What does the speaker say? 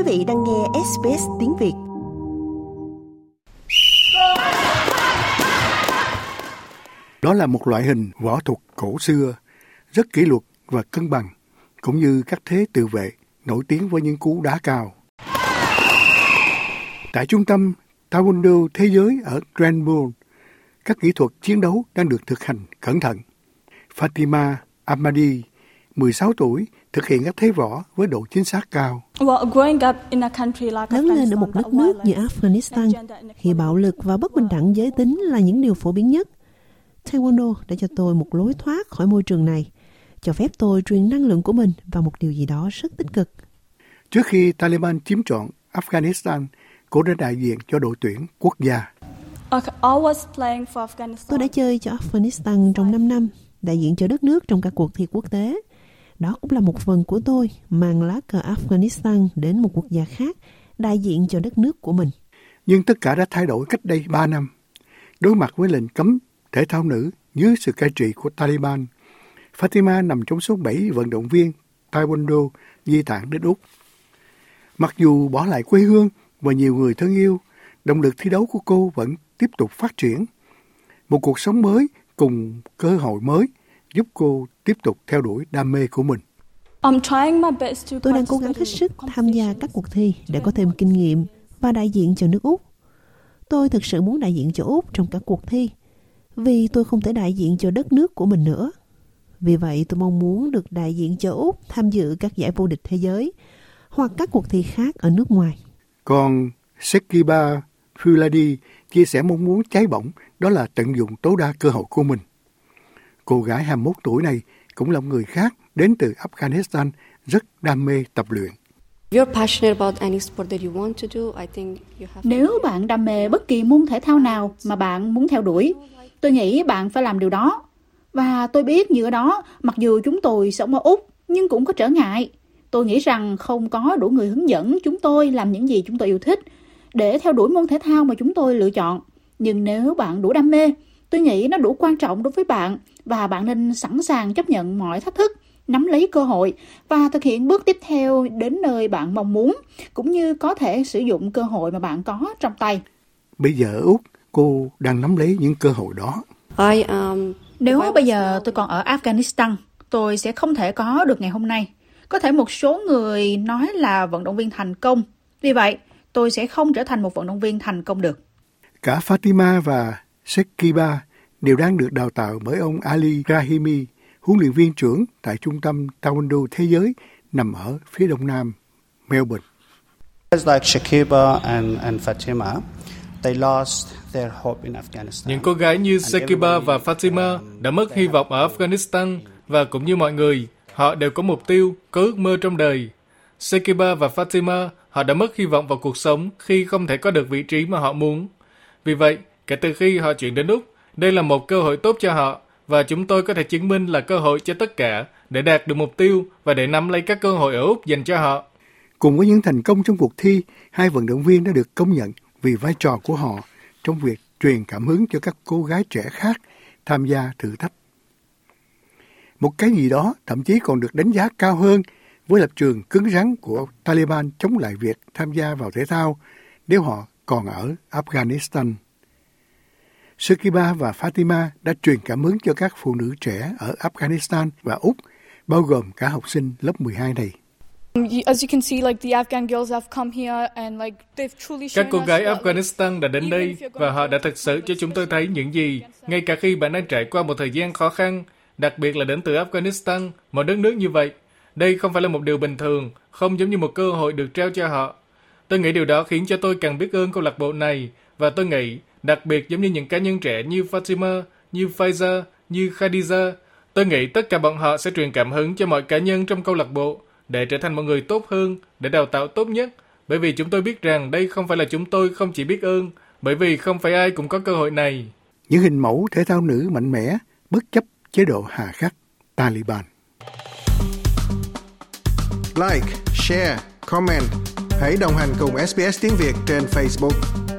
Quý vị đang nghe SBS tiếng Việt. Đó là một loại hình võ thuật cổ xưa, rất kỷ luật và cân bằng, cũng như các thế tự vệ nổi tiếng với những cú đá cao. Tại trung tâm Taekwondo Thế giới ở Granville, các kỹ thuật chiến đấu đang được thực hành cẩn thận. Fatima Amadi, 16 tuổi, thực hiện các thế võ với độ chính xác cao. Lớn lên ở một đất nước như Afghanistan, thì bạo lực và bất bình đẳng giới tính là những điều phổ biến nhất. Taekwondo đã cho tôi một lối thoát khỏi môi trường này, cho phép tôi truyền năng lượng của mình vào một điều gì đó rất tích cực. Trước khi Taliban chiếm trọn Afghanistan, cô đã đại diện cho đội tuyển quốc gia. Tôi đã chơi cho Afghanistan trong 5 năm, đại diện cho đất nước trong các cuộc thi quốc tế. Đó cũng là một phần của tôi mang lá cờ Afghanistan đến một quốc gia khác, đại diện cho đất nước của mình. Nhưng tất cả đã thay đổi cách đây 3 năm. Đối mặt với lệnh cấm thể thao nữ dưới sự cai trị của Taliban, Fatima nằm trong số 7 vận động viên Taekwondo di tản đến Úc. Mặc dù bỏ lại quê hương và nhiều người thân yêu, động lực thi đấu của cô vẫn tiếp tục phát triển. Một cuộc sống mới cùng cơ hội mới giúp cô tiếp tục theo đuổi đam mê của mình. Tôi đang cố gắng hết sức tham gia các cuộc thi để có thêm kinh nghiệm và đại diện cho nước Úc. Tôi thực sự muốn đại diện cho Úc trong các cuộc thi, vì tôi không thể đại diện cho đất nước của mình nữa. Vì vậy tôi mong muốn được đại diện cho Úc tham dự các giải vô địch thế giới hoặc các cuộc thi khác ở nước ngoài. Còn Sekiba Fuladi chia sẻ mong muốn cháy bỏng đó là tận dụng tối đa cơ hội của mình. Cô gái 21 tuổi này cũng là một người khác đến từ Afghanistan rất đam mê tập luyện. Nếu bạn đam mê bất kỳ môn thể thao nào mà bạn muốn theo đuổi, tôi nghĩ bạn phải làm điều đó. Và tôi biết như ở đó, mặc dù chúng tôi sống ở Úc, nhưng cũng có trở ngại. Tôi nghĩ rằng không có đủ người hướng dẫn chúng tôi làm những gì chúng tôi yêu thích để theo đuổi môn thể thao mà chúng tôi lựa chọn. Nhưng nếu bạn đủ đam mê, tôi nghĩ nó đủ quan trọng đối với bạn và bạn nên sẵn sàng chấp nhận mọi thách thức, nắm lấy cơ hội và thực hiện bước tiếp theo đến nơi bạn mong muốn, cũng như có thể sử dụng cơ hội mà bạn có trong tay. Bây giờ Úc, cô đang nắm lấy những cơ hội đó. I, um, Nếu bây giờ tôi còn ở Afghanistan, tôi sẽ không thể có được ngày hôm nay. Có thể một số người nói là vận động viên thành công. Vì vậy, tôi sẽ không trở thành một vận động viên thành công được. Cả Fatima và Sekiba đều đang được đào tạo bởi ông Ali Rahimi, huấn luyện viên trưởng tại trung tâm Taekwondo Thế giới nằm ở phía đông nam Melbourne. Like Shakiba and, and Fatima, they lost their hope in Afghanistan. Những cô gái như Sekiba và Fatima đã mất hy vọng ở Afghanistan và cũng như mọi người, họ đều có mục tiêu, có ước mơ trong đời. Sekiba và Fatima, họ đã mất hy vọng vào cuộc sống khi không thể có được vị trí mà họ muốn. Vì vậy, kể từ khi họ chuyển đến Úc, đây là một cơ hội tốt cho họ và chúng tôi có thể chứng minh là cơ hội cho tất cả để đạt được mục tiêu và để nắm lấy các cơ hội ở Úc dành cho họ. Cùng với những thành công trong cuộc thi, hai vận động viên đã được công nhận vì vai trò của họ trong việc truyền cảm hứng cho các cô gái trẻ khác tham gia thử thách. Một cái gì đó thậm chí còn được đánh giá cao hơn với lập trường cứng rắn của Taliban chống lại việc tham gia vào thể thao nếu họ còn ở Afghanistan. Sukiba và Fatima đã truyền cảm hứng cho các phụ nữ trẻ ở Afghanistan và Úc, bao gồm cả học sinh lớp 12 này. Các cô gái Afghanistan đã đến đây và họ đã thực sự cho chúng tôi thấy những gì, ngay cả khi bạn đang trải qua một thời gian khó khăn, đặc biệt là đến từ Afghanistan, một đất nước như vậy. Đây không phải là một điều bình thường, không giống như một cơ hội được trao cho họ. Tôi nghĩ điều đó khiến cho tôi càng biết ơn câu lạc bộ này và tôi nghĩ đặc biệt giống như những cá nhân trẻ như Fatima, như Faiza, như Khadija. Tôi nghĩ tất cả bọn họ sẽ truyền cảm hứng cho mọi cá nhân trong câu lạc bộ để trở thành một người tốt hơn, để đào tạo tốt nhất. Bởi vì chúng tôi biết rằng đây không phải là chúng tôi không chỉ biết ơn, bởi vì không phải ai cũng có cơ hội này. Những hình mẫu thể thao nữ mạnh mẽ, bất chấp chế độ hà khắc Taliban. Like, share, comment. Hãy đồng hành cùng SBS tiếng Việt trên Facebook.